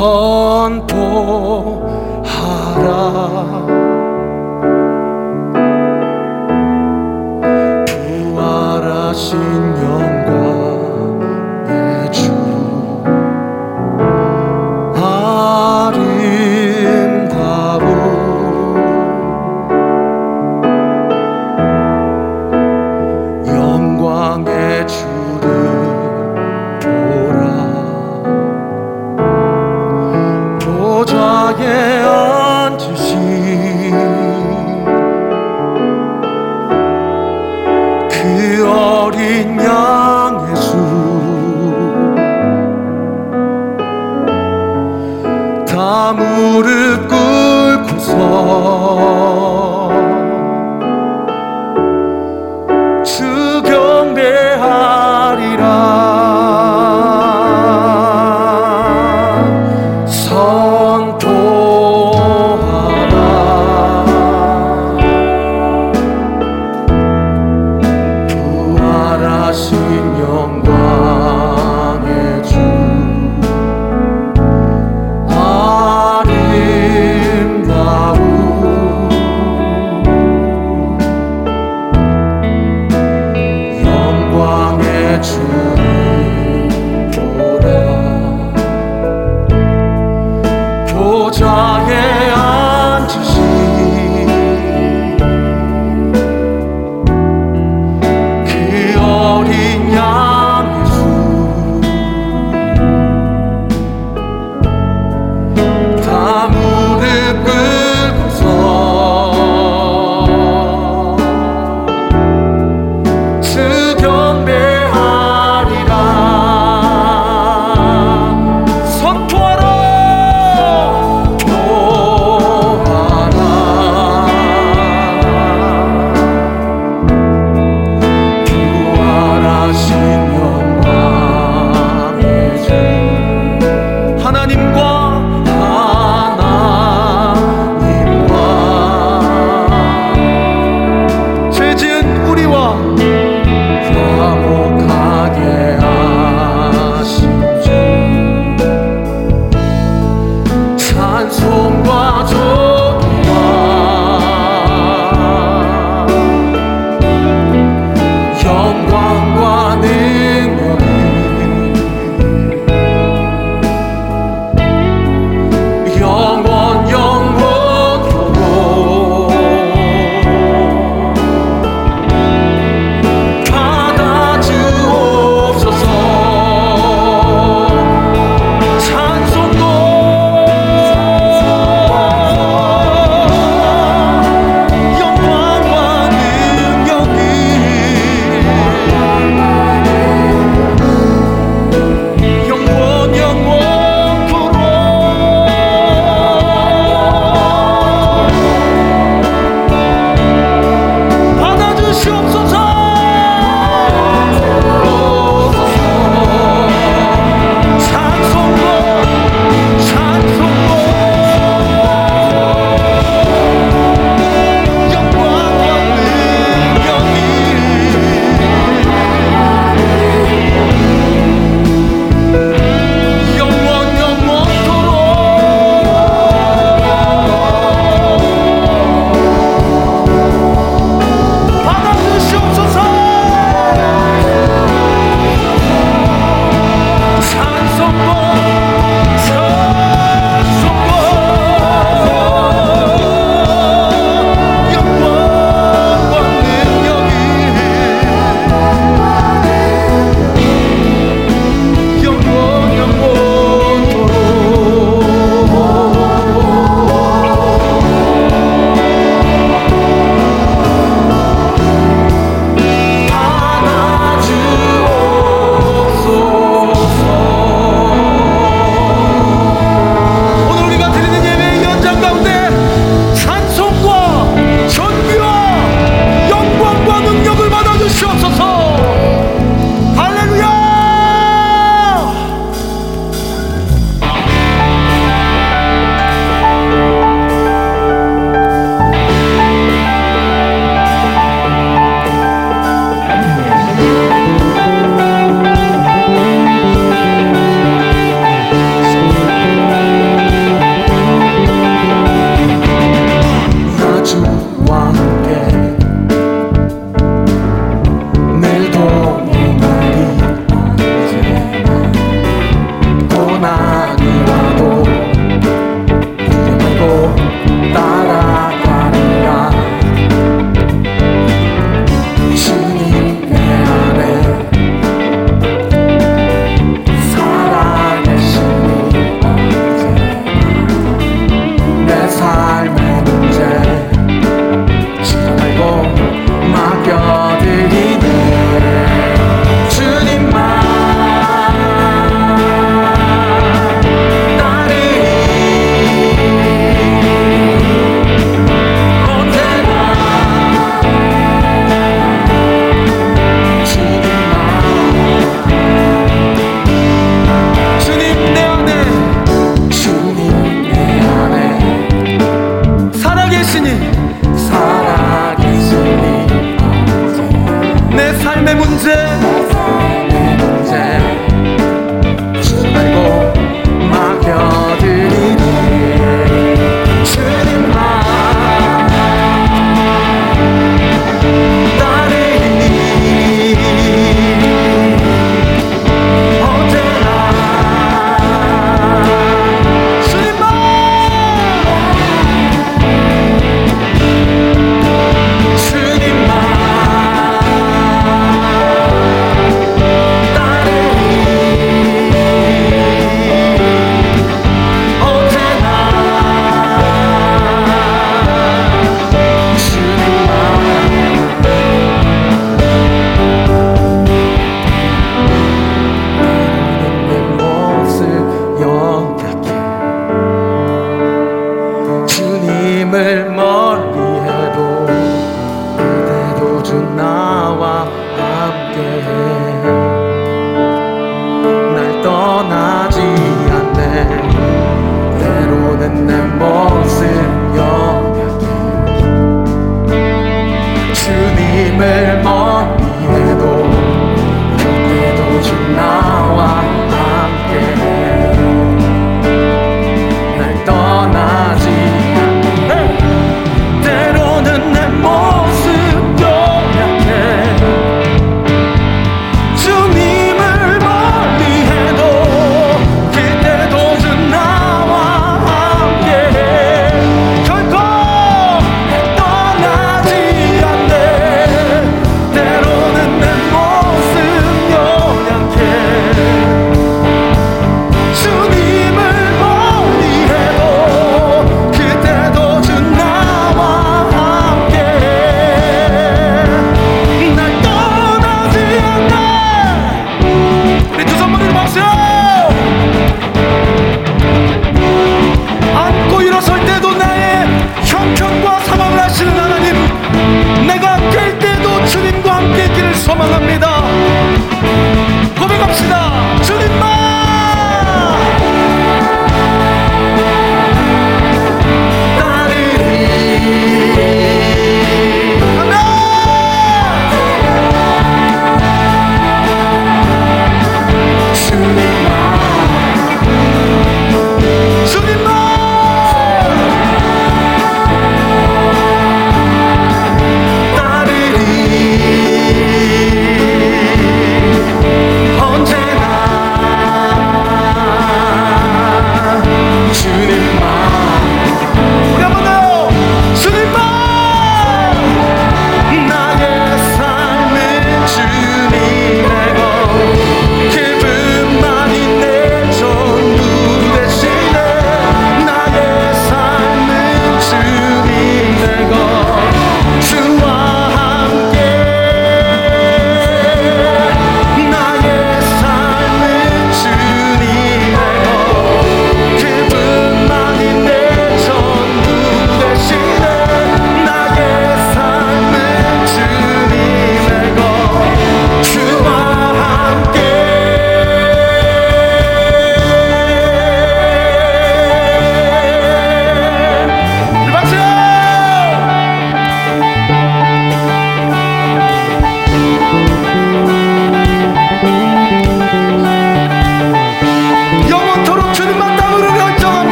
선포하라. 부활하신 day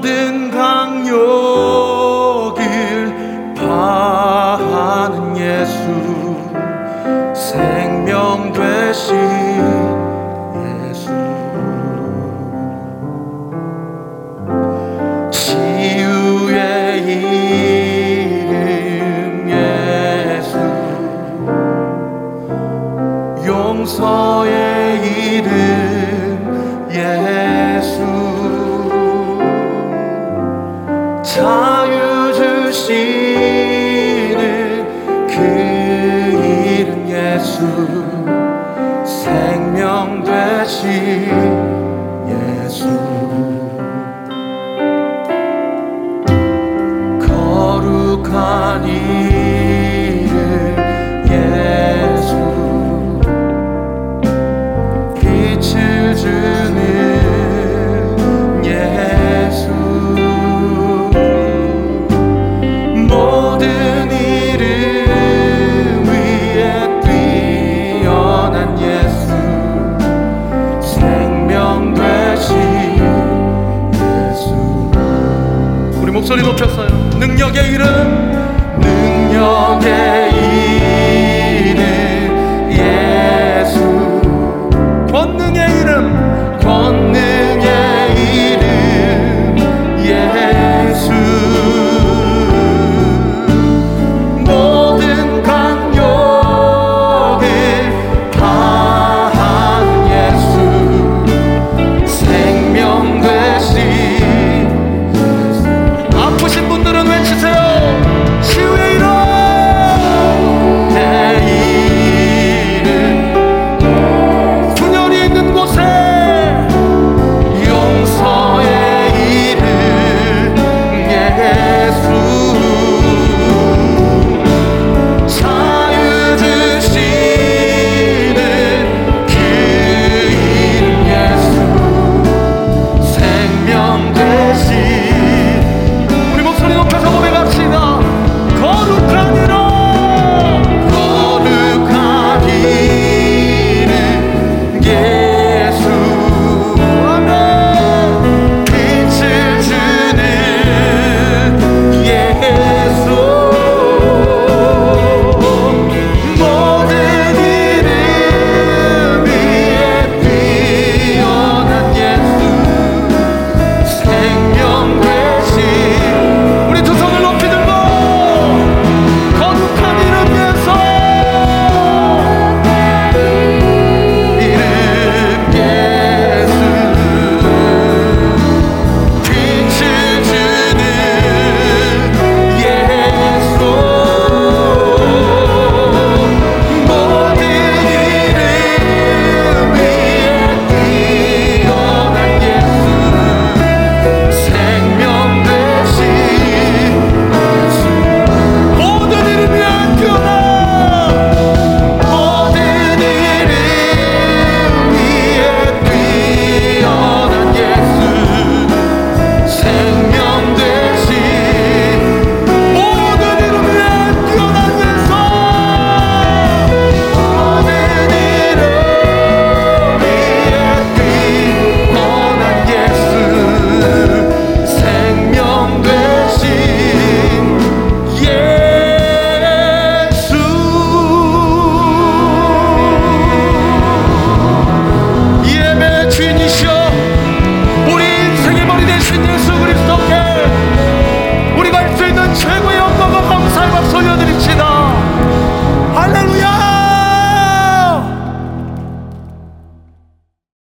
Odin